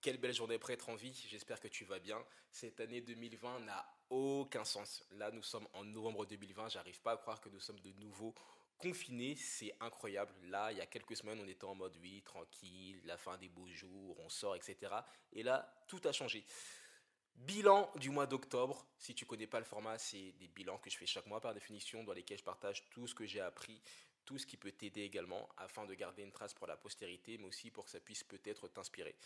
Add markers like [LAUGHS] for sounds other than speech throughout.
quelle belle journée pour être en vie. J'espère que tu vas bien. Cette année 2020 n'a aucun sens. Là, nous sommes en novembre 2020. J'arrive pas à croire que nous sommes de nouveau confinés. C'est incroyable. Là, il y a quelques semaines, on était en mode oui, tranquille, la fin des beaux jours, on sort, etc. Et là, tout a changé. Bilan du mois d'octobre. Si tu connais pas le format, c'est des bilans que je fais chaque mois par définition, dans lesquels je partage tout ce que j'ai appris, tout ce qui peut t'aider également, afin de garder une trace pour la postérité, mais aussi pour que ça puisse peut-être t'inspirer.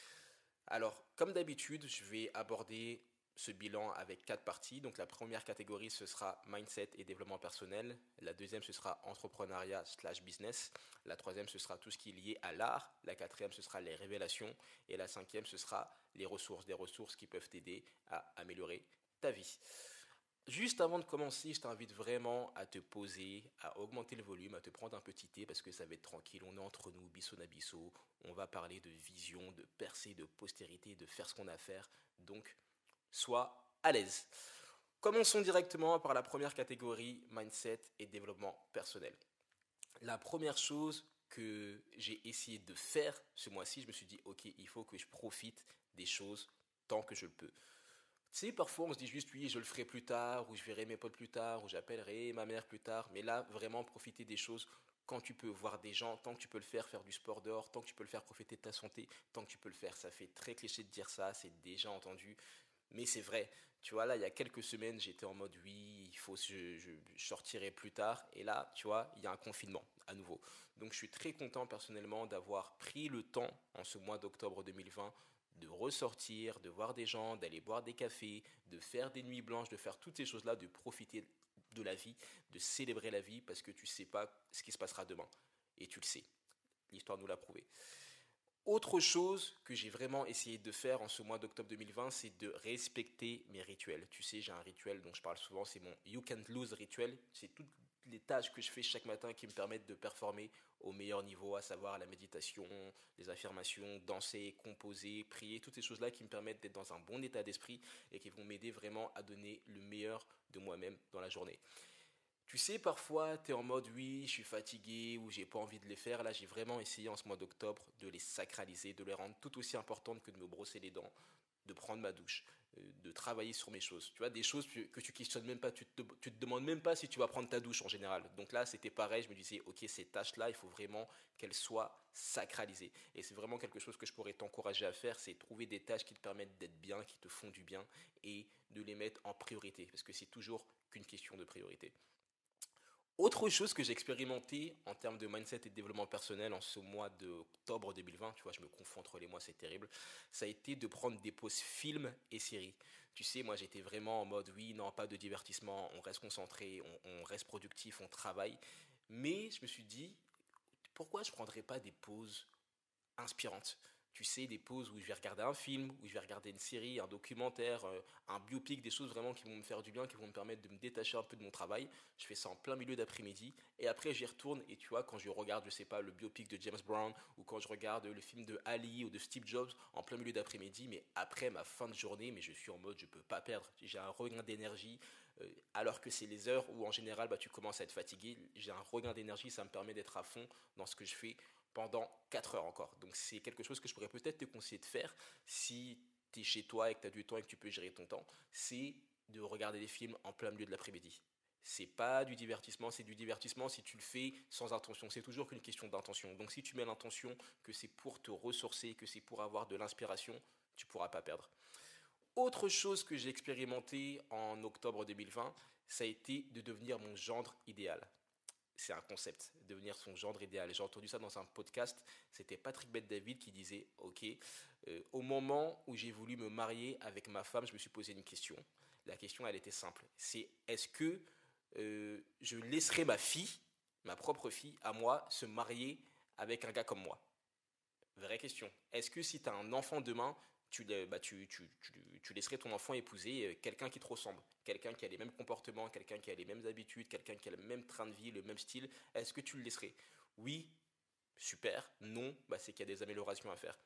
Alors, comme d'habitude, je vais aborder ce bilan avec quatre parties. Donc la première catégorie, ce sera mindset et développement personnel. La deuxième, ce sera entrepreneuriat slash business. La troisième, ce sera tout ce qui est lié à l'art. La quatrième, ce sera les révélations. Et la cinquième, ce sera les ressources, des ressources qui peuvent t'aider à améliorer ta vie. Juste avant de commencer, je t'invite vraiment à te poser, à augmenter le volume, à te prendre un petit thé parce que ça va être tranquille. On est entre nous, bisso nabisso. On va parler de vision, de percée, de postérité, de faire ce qu'on a à faire. Donc, sois à l'aise. Commençons directement par la première catégorie, mindset et développement personnel. La première chose que j'ai essayé de faire ce mois-ci, je me suis dit, ok, il faut que je profite des choses tant que je peux. Tu parfois on se dit juste oui, je le ferai plus tard, ou je verrai mes potes plus tard, ou j'appellerai ma mère plus tard. Mais là, vraiment profiter des choses quand tu peux voir des gens, tant que tu peux le faire, faire du sport dehors, tant que tu peux le faire profiter de ta santé, tant que tu peux le faire. Ça fait très cliché de dire ça, c'est déjà entendu. Mais c'est vrai. Tu vois, là, il y a quelques semaines, j'étais en mode oui, il faut, je, je, sortirai plus tard. Et là, tu vois, il y a un confinement à nouveau. Donc, je suis très content personnellement d'avoir pris le temps en ce mois d'octobre 2020 de ressortir, de voir des gens, d'aller boire des cafés, de faire des nuits blanches, de faire toutes ces choses-là, de profiter de la vie, de célébrer la vie parce que tu ne sais pas ce qui se passera demain. Et tu le sais. L'histoire nous l'a prouvé. Autre chose que j'ai vraiment essayé de faire en ce mois d'octobre 2020, c'est de respecter mes rituels. Tu sais, j'ai un rituel dont je parle souvent, c'est mon You Can't Lose rituel. C'est toutes les tâches que je fais chaque matin qui me permettent de performer au meilleur niveau, à savoir la méditation, les affirmations, danser, composer, prier, toutes ces choses-là qui me permettent d'être dans un bon état d'esprit et qui vont m'aider vraiment à donner le meilleur de moi-même dans la journée. Tu sais, parfois, tu es en mode oui, je suis fatigué ou j'ai pas envie de les faire. Là, j'ai vraiment essayé en ce mois d'octobre de les sacraliser, de les rendre tout aussi importantes que de me brosser les dents, de prendre ma douche, de travailler sur mes choses. Tu vois, des choses que tu questionnes même pas, tu te, te demandes même pas si tu vas prendre ta douche en général. Donc là, c'était pareil, je me disais, ok, ces tâches-là, il faut vraiment qu'elles soient sacralisées. Et c'est vraiment quelque chose que je pourrais t'encourager à faire, c'est trouver des tâches qui te permettent d'être bien, qui te font du bien, et de les mettre en priorité, parce que c'est toujours qu'une question de priorité. Autre chose que j'ai expérimenté en termes de mindset et de développement personnel en ce mois d'octobre 2020, tu vois, je me confonds entre les mois, c'est terrible, ça a été de prendre des pauses films et séries. Tu sais, moi j'étais vraiment en mode oui, non, pas de divertissement, on reste concentré, on, on reste productif, on travaille. Mais je me suis dit, pourquoi je ne prendrais pas des pauses inspirantes? Tu sais, des pauses où je vais regarder un film, où je vais regarder une série, un documentaire, euh, un biopic, des choses vraiment qui vont me faire du bien, qui vont me permettre de me détacher un peu de mon travail. Je fais ça en plein milieu d'après-midi et après j'y retourne et tu vois, quand je regarde, je sais pas, le biopic de James Brown ou quand je regarde le film de Ali ou de Steve Jobs en plein milieu d'après-midi, mais après ma fin de journée, mais je suis en mode je peux pas perdre. J'ai un regain d'énergie euh, alors que c'est les heures où en général bah, tu commences à être fatigué. J'ai un regain d'énergie, ça me permet d'être à fond dans ce que je fais pendant 4 heures encore. Donc c'est quelque chose que je pourrais peut-être te conseiller de faire si tu es chez toi et que tu as du temps et que tu peux gérer ton temps, c'est de regarder des films en plein milieu de l'après-midi. C'est pas du divertissement, c'est du divertissement si tu le fais sans intention. C'est toujours qu'une question d'intention. Donc si tu mets l'intention que c'est pour te ressourcer, que c'est pour avoir de l'inspiration, tu pourras pas perdre. Autre chose que j'ai expérimenté en octobre 2020, ça a été de devenir mon gendre idéal c'est un concept, devenir son gendre idéal. J'ai entendu ça dans un podcast, c'était Patrick Bette David qui disait, ok, euh, au moment où j'ai voulu me marier avec ma femme, je me suis posé une question. La question, elle était simple. C'est est-ce que euh, je laisserai ma fille, ma propre fille, à moi, se marier avec un gars comme moi? Vraie question. Est-ce que si tu as un enfant demain, tu, bah, tu, tu, tu, laisserais ton enfant épouser euh, quelqu'un qui te ressemble, quelqu'un qui a les mêmes comportements, quelqu'un qui a les mêmes habitudes, quelqu'un qui a le même train de vie, le même style, est-ce que tu le laisserais? Oui, super, non, bah, c'est qu'il y a des améliorations à faire.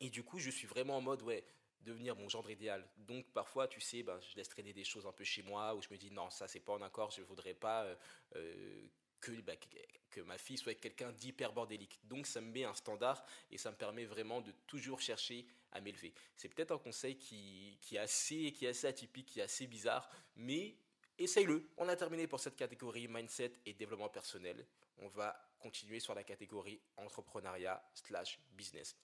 Et du coup, je suis vraiment en mode, ouais, devenir mon gendre idéal. Donc parfois, tu sais, bah, je laisse traîner des choses un peu chez moi où je me dis, non, ça c'est pas en accord, je ne voudrais pas euh, euh, que, bah, que ma fille soit quelqu'un d'hyper bordélique. Donc ça me met un standard et ça me permet vraiment de toujours chercher à m'élever. C'est peut-être un conseil qui, est assez, qui est assez atypique, qui est assez bizarre, mais essaye-le. On a terminé pour cette catégorie mindset et développement personnel. On va continuer sur la catégorie entrepreneuriat slash business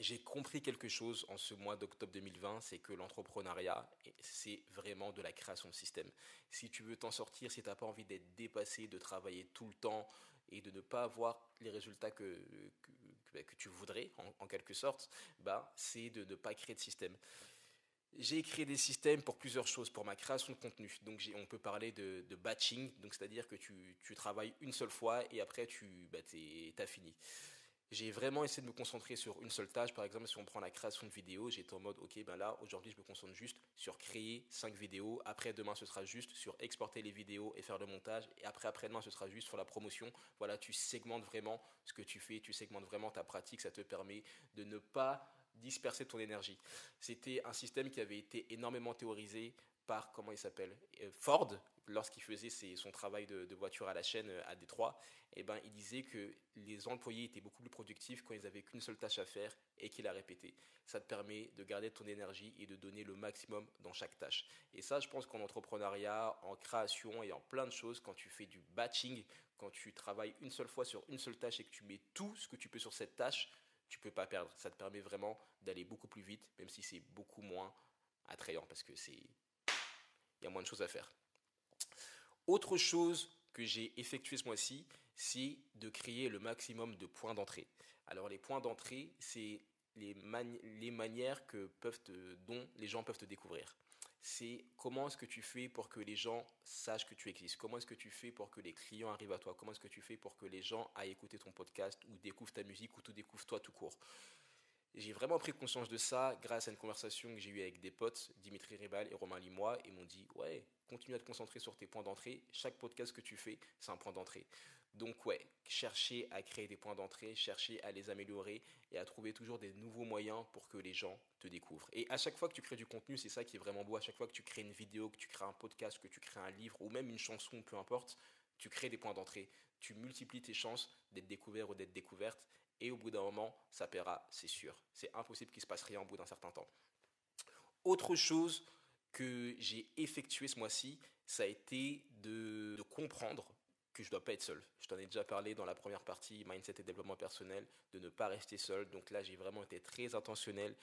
j'ai compris quelque chose en ce mois d'octobre 2020, c'est que l'entrepreneuriat, c'est vraiment de la création de système. Si tu veux t'en sortir, si tu n'as pas envie d'être dépassé, de travailler tout le temps et de ne pas avoir les résultats que, que, bah, tu voudrais, en, quelque sorte, bah, c'est de ne pas créer de système. J'ai créé des systèmes pour plusieurs choses, pour ma création de contenu. Donc on peut parler de, batching, donc c'est-à-dire que tu, travailles une seule fois et après tu bah, as fini j'ai vraiment essayé de me concentrer sur une seule tâche. Par exemple, si on prend la création de vidéos, j'étais en mode, ok, ben là, aujourd'hui, je me concentre juste sur créer 5 vidéos. Après, demain, ce sera juste sur exporter les vidéos et faire le montage. Et après, après-demain, ce sera juste sur la promotion. Voilà, tu segmentes vraiment ce que tu fais, tu segmentes vraiment ta pratique. Ça te permet de ne pas disperser ton énergie. C'était un système qui avait été énormément théorisé par, comment il s'appelle, euh, Ford, lorsqu'il faisait son travail de, voiture à la chaîne euh, à Détroit, eh ben, il disait que les employés étaient beaucoup plus productifs quand ils n'avaient qu'une seule tâche à faire et qu'il a répété. Ça te permet de garder ton énergie et de donner le maximum dans chaque tâche. Et ça, je pense qu'en entrepreneuriat, en création et en plein de choses, quand tu fais du batching, quand tu travailles une seule fois sur une seule tâche et que tu mets tout ce que tu peux sur cette tâche, tu peux pas perdre. Ça te permet vraiment d'aller beaucoup plus vite, même si c'est beaucoup moins attrayant parce que c'est il y a moins de choses à faire. Autre chose que j'ai effectué ce mois-ci, c'est de créer le maximum de points d'entrée. Alors les points d'entrée, c'est les, manières dont les gens peuvent te découvrir. C'est comment est-ce que tu fais pour que les gens sachent que tu existes? Comment est-ce que tu fais pour que les clients arrivent à toi? Comment est-ce que tu fais pour que les gens aillent écouter ton podcast ou découvrent ta musique ou te découvrent toi tout court? J'ai vraiment pris conscience de ça grâce à une conversation que j'ai eue avec des potes, Dimitri Ribal et Romain Limois. Ils m'ont dit Ouais, continue à te concentrer sur tes points d'entrée. Chaque podcast que tu fais, c'est un point d'entrée. Donc, ouais, chercher à créer des points d'entrée, chercher à les améliorer et à trouver toujours des nouveaux moyens pour que les gens te découvrent. Et à chaque fois que tu crées du contenu, c'est ça qui est vraiment beau. À chaque fois que tu crées une vidéo, que tu crées un podcast, que tu crées un livre ou même une chanson, peu importe, tu crées des points d'entrée. Tu multiplies tes chances d'être découvert ou d'être découverte et au bout d'un moment, ça paiera, c'est sûr. C'est impossible qu'il se passe rien au bout d'un certain temps. Autre chose que j'ai effectué ce mois-ci, ça a été de, de comprendre que je dois pas être seul. Je t'en ai déjà parlé dans la première partie, mindset et développement personnel, de ne pas rester seul. Donc là, j'ai vraiment été très intentionnel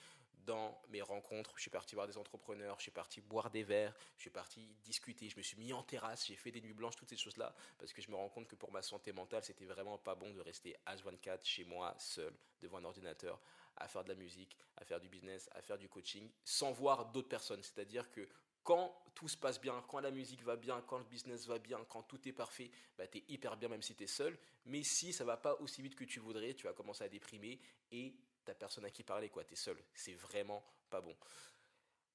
dans mes rencontres. Je suis parti voir des entrepreneurs, je suis parti boire des verres, je suis parti discuter, je me suis mis en terrasse, j'ai fait des nuits blanches, toutes ces choses-là, parce que je me rends compte que pour ma santé mentale, c'était vraiment pas bon de rester H24 chez moi, seul, devant un ordinateur, à faire de la musique, à faire du business, à faire du coaching, sans voir d'autres personnes. C'est-à-dire que quand tout se passe bien, quand la musique va bien, quand le business va bien, quand tout est parfait, bah, tu es hyper bien même si tu es seul. Mais si ça va pas aussi vite que tu voudrais, tu vas commencer à déprimer et t'as personne à qui parler, quoi. es seul. C'est vraiment pas bon.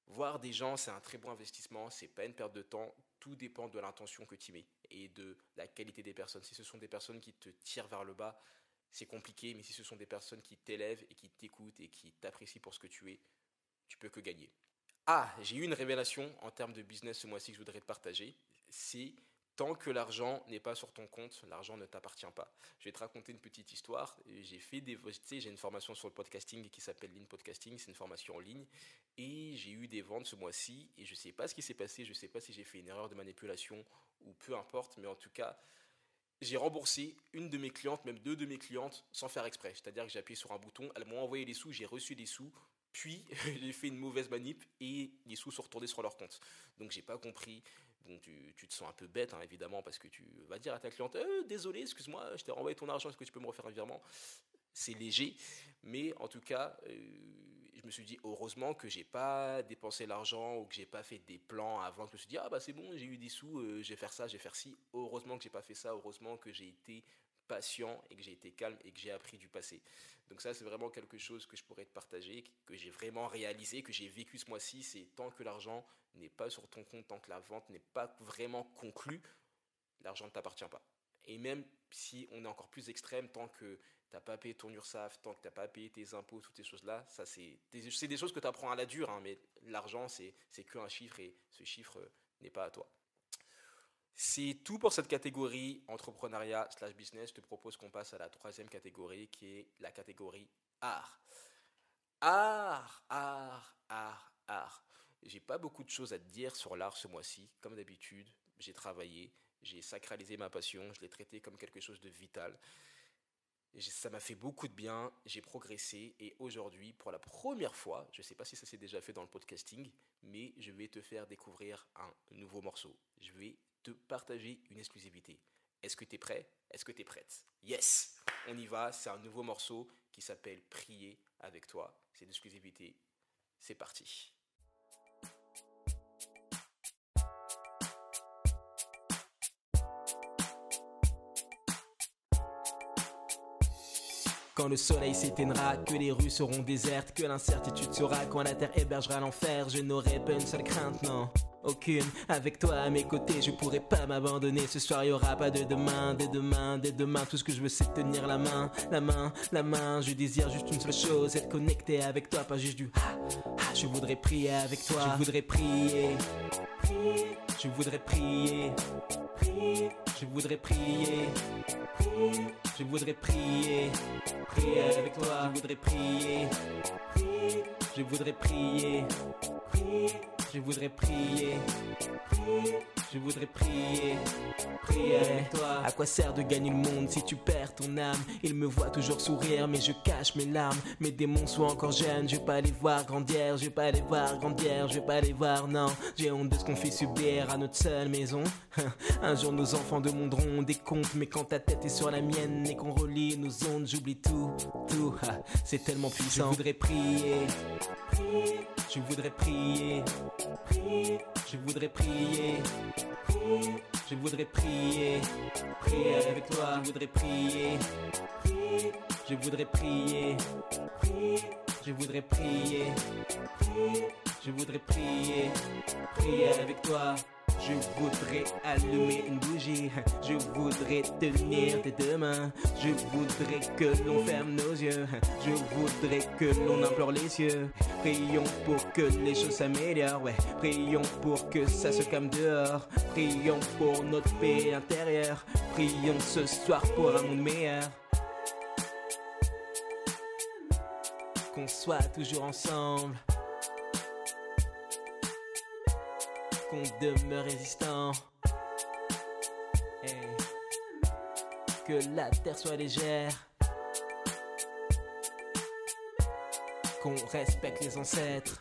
Voir des gens, c'est un très bon investissement, c'est pas une perte de temps. Tout dépend de l'intention que tu mets et de la qualité des personnes. Si ce sont des personnes qui te tirent vers le bas, c'est compliqué, mais si ce sont des personnes qui t'élèvent et qui t'écoutent et qui t'apprécient pour ce que tu es, tu peux que gagner. Ah, j'ai eu une révélation en termes de business ce mois-ci que je voudrais te partager. C'est tant que l'argent n'est pas sur ton compte, l'argent ne t'appartient pas. Je vais te raconter une petite histoire. J'ai fait des, j'ai une formation sur le podcasting qui s'appelle Lean Podcasting. C'est une formation en ligne et j'ai eu des ventes ce mois-ci et je ne sais pas ce qui s'est passé. Je ne sais pas si j'ai fait une erreur de manipulation ou peu importe, mais en tout cas, j'ai remboursé une de mes clientes, même deux de mes clientes, sans faire exprès. C'est-à-dire que j'ai appuyé sur un bouton, elles m'ont envoyé les sous, j'ai reçu des sous, puis [LAUGHS] j'ai fait une mauvaise manip et les sous sont retournés sur leur compte. Donc j'ai pas compris tu, te sens un peu bête, hein, évidemment, parce que tu vas dire à ta cliente euh, Désolé, excuse-moi, je t'ai renvoyé ton argent, est-ce que tu peux me refaire un virement? C'est léger, mais en tout cas, euh, je me suis dit heureusement que j'ai pas dépensé l'argent ou que j'ai pas fait des plans avant. Je me suis dit ah bah c'est bon, j'ai eu des sous, euh, je vais faire ça, je vais faire ci. Heureusement que j'ai pas fait ça, heureusement que j'ai été patient et que j'ai été calme et que j'ai appris du passé. Donc ça, c'est vraiment quelque chose que je pourrais te partager, que j'ai vraiment réalisé, que j'ai vécu ce mois-ci. C'est tant que l'argent n'est pas sur ton compte, tant que la vente n'est pas vraiment conclue, l'argent ne t'appartient pas. Et même si on est encore plus extrême, tant que tu n'as pas payé ton URSAF, tant que tu n'as pas payé tes impôts, toutes ces choses-là, ça c'est des, choses que tu apprends à la dure, hein, mais l'argent c'est qu'un chiffre et ce chiffre n'est pas à toi. C'est tout pour cette catégorie entrepreneuriat slash business. Je te propose qu'on passe à la troisième catégorie qui est la catégorie art. Art, art, art, art. J'ai pas beaucoup de choses à te dire sur l'art ce mois-ci. Comme d'habitude, j'ai travaillé, j'ai sacralisé ma passion, je l'ai traité comme quelque chose de vital. Ça m'a fait beaucoup de bien, j'ai progressé et aujourd'hui, pour la première fois, je ne sais pas si ça s'est déjà fait dans le podcasting, mais je vais te faire découvrir un nouveau morceau. Je vais partager une exclusivité. Est-ce que tu es prêt? Est-ce que tu es prête? Yes On y va, c'est un nouveau morceau qui s'appelle Prier avec toi. C'est une exclusivité. C'est parti. Quand le soleil s'éteindra, que les rues seront désertes, que l'incertitude sera quand la terre hébergera l'enfer, je n'aurai pas une seule crainte, non. Aucune, avec toi à mes côtés, je pourrai pas m'abandonner. Ce soir, y aura pas de demain, de demain, de demain. Tout ce que je veux, c'est tenir la main, la main, la main. Je désire juste une seule chose, être connecté avec toi, pas juste du ah, ah. Je voudrais prier avec toi, je voudrais prier. Je voudrais prier. Je voudrais prier. Je voudrais prier, prier avec toi. Je voudrais prier. Je voudrais prier. Je voudrais prier. Je voudrais prier, prier avec toi. À quoi sert de gagner le monde si tu perds ton âme? Il me voit toujours sourire, mais je cache mes larmes. Mes démons sont encore jeunes, je vais pas les voir grandir, je vais pas les voir grandir, je vais pas les voir, non. J'ai honte de ce qu'on fait subir à notre seule maison. [LAUGHS] Un jour nos enfants demanderont des comptes, mais quand ta tête est sur la mienne et qu'on relie nos ondes, j'oublie tout, tout. C'est tellement puissant. Je voudrais prier, prier. Je voudrais prier, prier. Je voudrais prier. Je voudrais prier, prier avec toi. Je voudrais prier, Je voudrais prier, Je voudrais prier, Je voudrais prier, prier avec toi. Je voudrais allumer une bougie, je voudrais tenir tes deux mains, je voudrais que l'on ferme nos yeux, je voudrais que l'on implore les cieux. Prions pour que les choses s'améliorent, ouais. Prions pour que ça se calme dehors, prions pour notre paix intérieure, prions ce soir pour un monde meilleur. Qu'on soit toujours ensemble. Qu'on demeure résistant. Que la terre soit légère. Qu'on respecte les ancêtres.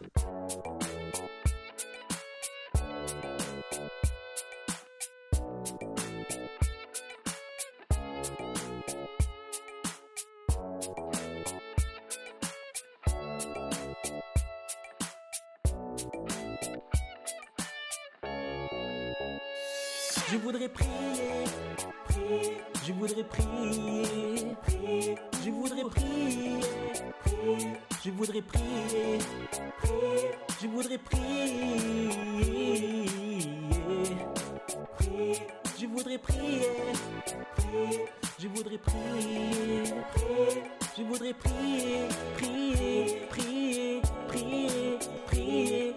Je voudrais prier, prier, prier, prier, prier.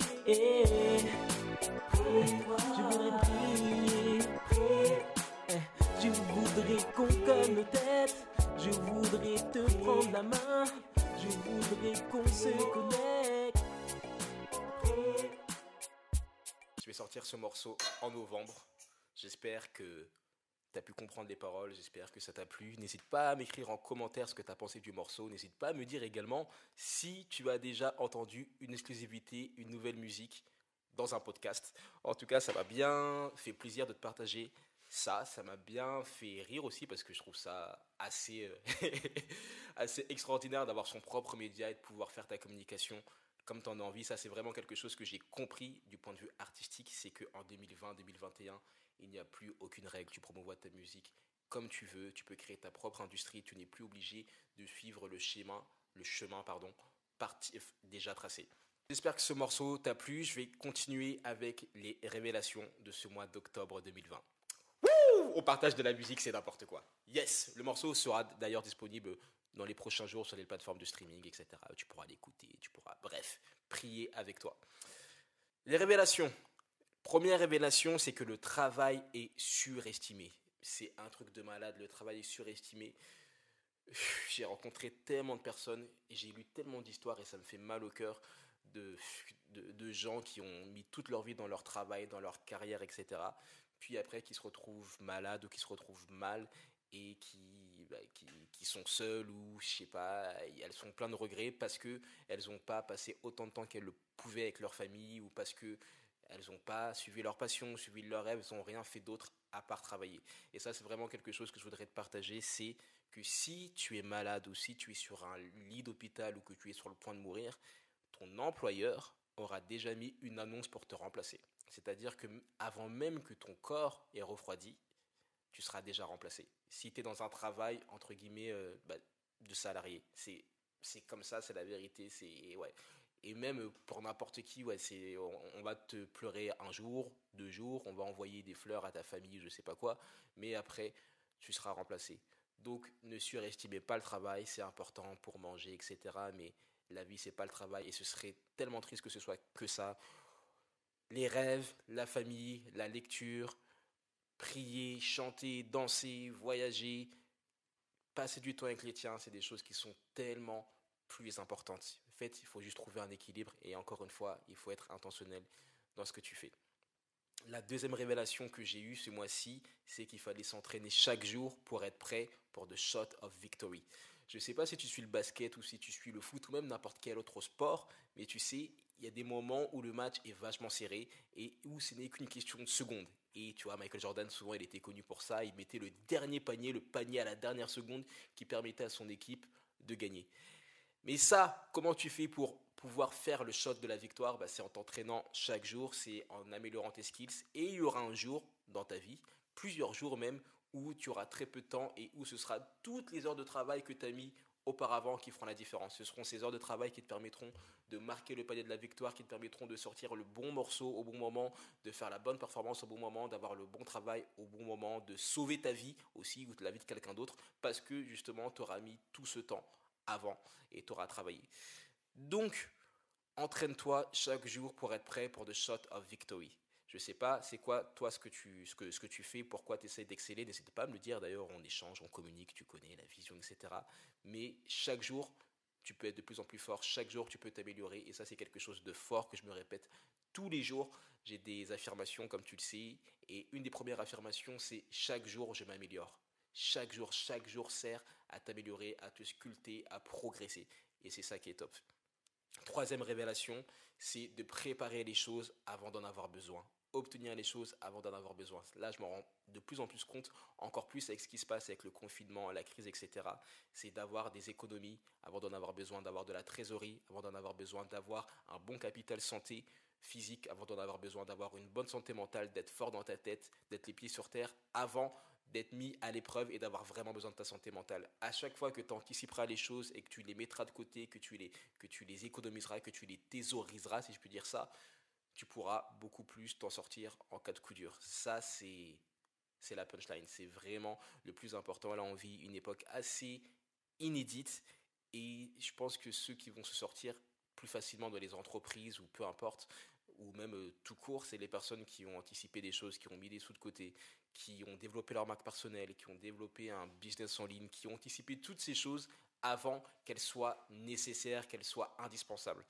Je voudrais prier. Je voudrais qu'on colle nos têtes. Je voudrais te prendre la main. Je voudrais qu'on se connecte. Je vais sortir ce morceau en novembre. J'espère que tu as pu comprendre les paroles, j'espère que ça t'a plu. N'hésite pas à m'écrire en commentaire ce que tu as pensé du morceau. N'hésite pas à me dire également si tu as déjà entendu une exclusivité, une nouvelle musique dans un podcast. En tout cas, ça m'a bien fait plaisir de te partager ça. Ça m'a bien fait rire aussi parce que je trouve ça assez, euh, [LAUGHS] assez extraordinaire d'avoir son propre média et de pouvoir faire ta communication comme tu en as envie. Ça, c'est vraiment quelque chose que j'ai compris du point de vue artistique. C'est qu'en 2020-2021, il n'y a plus aucune règle. Tu promouvois ta musique comme tu veux. Tu peux créer ta propre industrie. Tu n'es plus obligé de suivre le schéma, le chemin, pardon, déjà tracé. J'espère que ce morceau t'a plu. Je vais continuer avec les révélations de ce mois d'octobre 2020. Wouh On partage de la musique, c'est n'importe quoi. Yes Le morceau sera d'ailleurs disponible dans les prochains jours sur les plateformes de streaming, etc. Tu pourras l'écouter, tu pourras, bref, prier avec toi. Les révélations. Première révélation, c'est que le travail est surestimé. C'est un truc de malade, le travail est surestimé. j'ai rencontré tellement de personnes j'ai lu tellement d'histoires et ça me fait mal au cœur de, de, gens qui ont mis toute leur vie dans leur travail, dans leur carrière, etc. Puis après qui se retrouvent malades ou qui se retrouvent mal et qui, bah, qui, sont seules ou je sais pas, elles sont pleines de regrets parce que elles n'ont pas passé autant de temps qu'elles le pouvaient avec leur famille ou parce que elles n'ont pas suivi leur passion, suivi leurs rêves, elles n'ont rien fait d'autre à part travailler. Et ça, c'est vraiment quelque chose que je voudrais te partager, c'est que si tu es malade ou si tu es sur un lit d'hôpital ou que tu es sur le point de mourir, ton employeur aura déjà mis une annonce pour te remplacer. C'est-à-dire que avant même que ton corps ait refroidi, tu seras déjà remplacé. Si tu es dans un travail, entre guillemets, euh, bah, de salarié, c'est, comme ça, c'est la vérité. Et même pour n'importe qui, ouais, c'est, on, va te pleurer un jour, deux jours, on va envoyer des fleurs à ta famille, je sais pas quoi, mais après, tu seras remplacé. Donc, ne surestimez pas le travail, c'est important pour manger, etc. Mais la vie, c'est pas le travail, et ce serait tellement triste que ce soit que ça. Les rêves, la famille, la lecture, prier, chanter, danser, voyager, passer du temps avec les tiens, c'est des choses qui sont tellement plus importantes. Fait, il faut juste trouver un équilibre et encore une fois, il faut être intentionnel dans ce que tu fais. La deuxième révélation que j'ai eue ce mois-ci, c'est qu'il fallait s'entraîner chaque jour pour être prêt pour the shot of victory. Je ne sais pas si tu suis le basket ou si tu suis le foot ou même n'importe quel autre sport, mais tu sais, il y a des moments où le match est vachement serré et où ce n'est qu'une question de secondes. Et tu vois, Michael Jordan, souvent, il était connu pour ça. Il mettait le dernier panier, le panier à la dernière seconde qui permettait à son équipe de gagner. Mais ça, comment tu fais pour pouvoir faire le shot de la victoire? Bah, C'est en t'entraînant chaque jour, c'est en améliorant tes skills. Et il y aura un jour dans ta vie, plusieurs jours même, où tu auras très peu de temps et où ce sera toutes les heures de travail que tu as mis auparavant qui feront la différence. Ce seront ces heures de travail qui te permettront de marquer le palier de la victoire, qui te permettront de sortir le bon morceau au bon moment, de faire la bonne performance au bon moment, d'avoir le bon travail au bon moment, de sauver ta vie aussi ou la vie de quelqu'un d'autre, parce que justement, tu auras mis tout ce temps avant et tu auras travaillé. Donc, entraîne-toi chaque jour pour être prêt pour the shot of victory. Je sais pas, c'est quoi toi ce que tu, ce que, ce que tu fais, pourquoi tu essaies d'exceller, n'hésite pas à me le dire, d'ailleurs on échange, on communique, tu connais la vision, etc. Mais chaque jour, tu peux être de plus en plus fort, chaque jour tu peux t'améliorer, et ça c'est quelque chose de fort que je me répète tous les jours. J'ai des affirmations comme tu le sais, et une des premières affirmations c'est chaque jour je m'améliore. Chaque jour, chaque jour sert à t'améliorer, à te sculpter, à progresser. Et c'est ça qui est top. Troisième révélation, c'est de préparer les choses avant d'en avoir besoin obtenir les choses avant d'en avoir besoin. Là, je me rends de plus en plus compte, encore plus avec ce qui se passe avec le confinement, la crise, etc. C'est d'avoir des économies avant d'en avoir besoin, d'avoir de la trésorerie avant d'en avoir besoin, d'avoir un bon capital santé physique avant d'en avoir besoin, d'avoir une bonne santé mentale, d'être fort dans ta tête, d'être les pieds sur terre avant d'être mis à l'épreuve et d'avoir vraiment besoin de ta santé mentale. À chaque fois que tu anticiperas les choses et que tu les mettras de côté, que tu les, que tu les économiseras, que tu les thésauriseras, si je puis dire ça, tu pourras beaucoup plus t'en sortir en cas de coup dur. Ça, c'est, c'est la punchline. C'est vraiment le plus important. Là, on vit une époque assez inédite et je pense que ceux qui vont se sortir plus facilement dans les entreprises ou peu importe, ou même euh, tout court, c'est les personnes qui ont anticipé des choses, qui ont mis des sous de côté, qui ont développé leur marque personnelle, qui ont développé un business en ligne, qui ont anticipé toutes ces choses avant qu'elles soient nécessaires, qu'elles soient indispensables.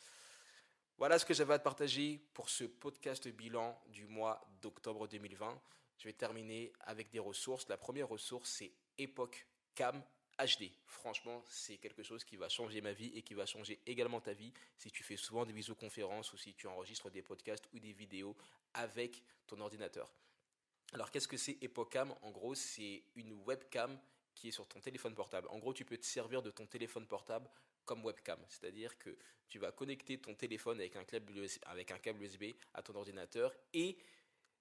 Voilà ce que j'avais à te partager pour ce podcast bilan du mois d'octobre 2020. Je vais terminer avec des ressources. La première ressource, c'est Epoch Cam HD. Franchement, c'est quelque chose qui va changer ma vie et qui va changer également ta vie si tu fais souvent des visioconférences ou si tu enregistres des podcasts ou des vidéos avec ton ordinateur. Alors, qu'est-ce que c'est Cam En gros, c'est une webcam qui est sur ton téléphone portable. En gros, tu peux te servir de ton téléphone portable comme webcam. C'est-à-dire que tu vas connecter ton téléphone avec un câble USB, avec un câble USB à ton ordinateur et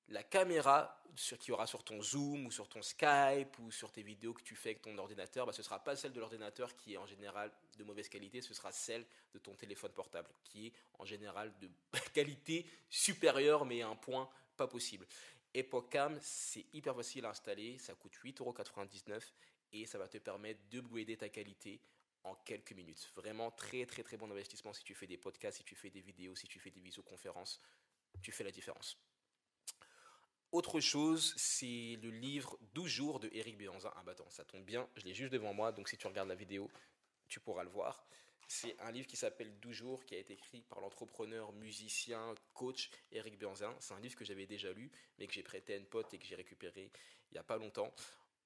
la caméra sur, qui aura sur ton Zoom ou sur ton Skype ou sur tes vidéos que tu fais avec ton ordinateur, bah, ce ne sera pas celle de l'ordinateur qui est en général de mauvaise qualité, ce sera celle de ton téléphone portable qui est en général de [LAUGHS] qualité supérieure mais à un point pas possible. Epocam, c'est hyper facile à installer, ça coûte 8,99€ et ça va te permettre d'upgrader ta qualité en quelques minutes. Vraiment très très très bon investissement si tu fais des podcasts, si tu fais des vidéos, si tu fais des visioconférences, tu fais la différence. Autre chose, c'est le livre 12 jours de Eric Béanzin. Ah bah attends, ça tombe bien, je l'ai juste devant moi, donc si tu regardes la vidéo, tu pourras le voir. C'est un livre qui s'appelle 12 jours, qui a été écrit par l'entrepreneur, musicien, coach Eric Béanzin. C'est un livre que j'avais déjà lu, mais que j'ai prêté à une pote et que j'ai récupéré il n'y a pas longtemps.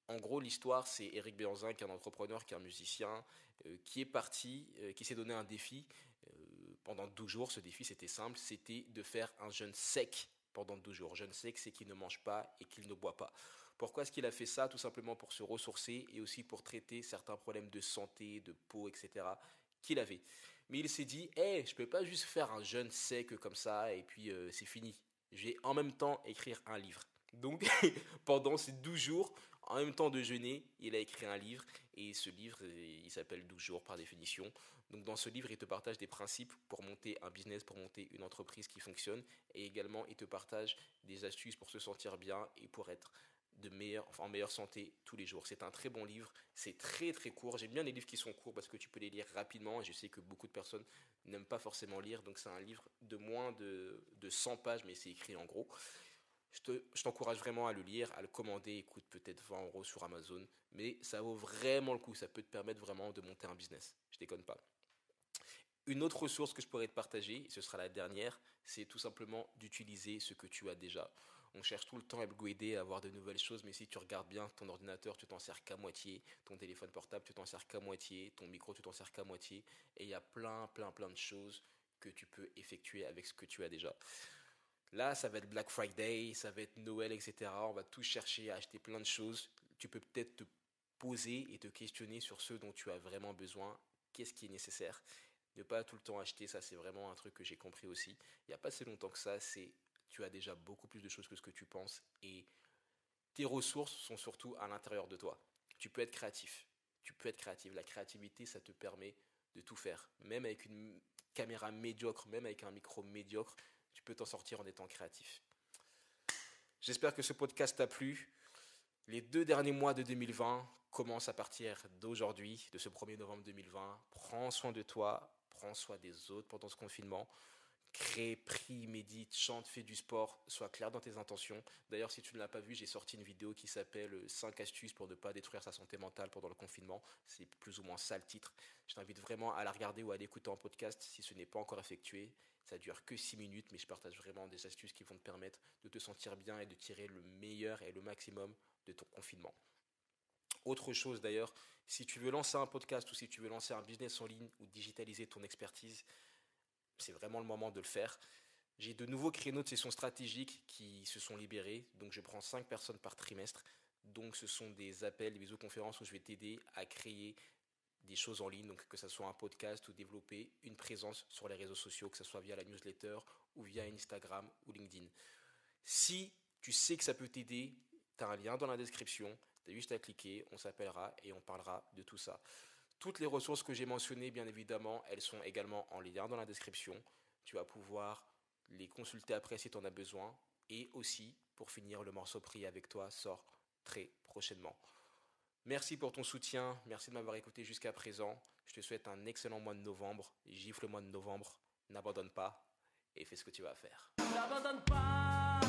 En gros, l'histoire, c'est Eric Béanzin, qui est un entrepreneur, qui est un musicien, euh, qui est parti, euh, qui s'est donné un défi euh, pendant 12 jours. Ce défi, c'était simple, c'était de faire un jeûne sec pendant 12 jours. Jeûne sec, c'est qu'il ne mange pas et qu'il ne boit pas. Pourquoi est-ce qu'il a fait ça? Tout simplement pour se ressourcer et aussi pour traiter certains problèmes de santé, de peau, etc. qu'il avait. Mais il s'est dit, hey, je peux pas juste faire un jeûne sec comme ça et puis c'est fini. Je vais en même temps écrire un livre. Donc, [LAUGHS] pendant ces 12 jours, en même temps de jeûner, il a écrit un livre et ce livre, il s'appelle 12 jours par définition. Donc dans ce livre, il te partage des principes pour monter un business, pour monter une entreprise qui fonctionne et également il te partage des astuces pour se sentir bien et pour être de meilleure, en meilleure santé tous les jours. C'est un très bon livre, c'est très très court. J'aime bien les livres qui sont courts parce que tu peux les lire rapidement et je sais que beaucoup de personnes n'aiment pas forcément lire. Donc c'est un livre de moins de, de 100 pages mais c'est écrit en gros je t'encourage vraiment à le lire, à le commander. Il coûte peut-être 20 euros sur Amazon, mais ça vaut vraiment le coup. Ça peut te permettre vraiment de monter un business. Je déconne pas. Une autre ressource que je pourrais te partager, ce sera la dernière, c'est tout simplement d'utiliser ce que tu as déjà. On cherche tout le temps à upgrader, à avoir de nouvelles choses, mais si tu regardes bien ton ordinateur, tu t'en sers qu'à moitié, ton téléphone portable, tu t'en sers qu'à moitié, ton micro, tu t'en sers qu'à moitié, et il y a plein, plein, plein de choses que tu peux effectuer avec ce que tu as déjà. Là, ça va être Black Friday, ça va être Noël, etc. On va tous chercher à acheter plein de choses. Tu peux peut-être te poser et te questionner sur ce dont tu as vraiment besoin, qu'est-ce qui est nécessaire? Ne pas tout le temps acheter, ça c'est vraiment un truc que j'ai compris aussi. Il n'y a pas si longtemps que ça, c'est tu as déjà beaucoup plus de choses que ce que tu penses et tes ressources sont surtout à l'intérieur de toi. Tu peux être créatif. Tu peux être créatif. La créativité, ça te permet de tout faire. Même avec une caméra médiocre, même avec un micro médiocre, tu peux t'en sortir en étant créatif. J'espère que ce podcast t'a plu. Les deux derniers mois de 2020 commencent à partir d'aujourd'hui, de ce 1er novembre 2020. Prends soin de toi, prends soin des autres pendant ce confinement. Crée, prie, médite, chante, fais du sport, sois clair dans tes intentions. D'ailleurs, si tu ne l'as pas vu, j'ai sorti une vidéo qui s'appelle 5 astuces pour ne pas détruire sa santé mentale pendant le confinement. C'est plus ou moins ça le titre. Je t'invite vraiment à la regarder ou à l'écouter en podcast si ce n'est pas encore effectué. Ça dure que 6 minutes, mais je partage vraiment des astuces qui vont te permettre de te sentir bien et de tirer le meilleur et le maximum de ton confinement. Autre chose d'ailleurs, si tu veux lancer un podcast ou si tu veux lancer un business en ligne ou digitaliser ton expertise, c'est vraiment le moment de le faire. J'ai de nouveaux créneaux de sessions stratégiques qui se sont libérés, donc je prends 5 personnes par trimestre. Donc ce sont des appels, des visioconférences où je vais t'aider à créer des choses en ligne, donc que ce soit un podcast ou développer une présence sur les réseaux sociaux, que ce soit via la newsletter ou via Instagram ou LinkedIn. Si tu sais que ça peut t'aider, tu as un lien dans la description, tu as juste à cliquer, on s'appellera et on parlera de tout ça. Toutes les ressources que j'ai mentionnées, bien évidemment, elles sont également en lien dans la description. Tu vas pouvoir les consulter après si tu en as besoin. Et aussi, pour finir, le morceau pris avec toi sort très prochainement. Merci pour ton soutien, merci de m'avoir écouté jusqu'à présent. Je te souhaite un excellent mois de novembre. Gifle le mois de novembre, n'abandonne pas et fais ce que tu vas faire. N'abandonne pas.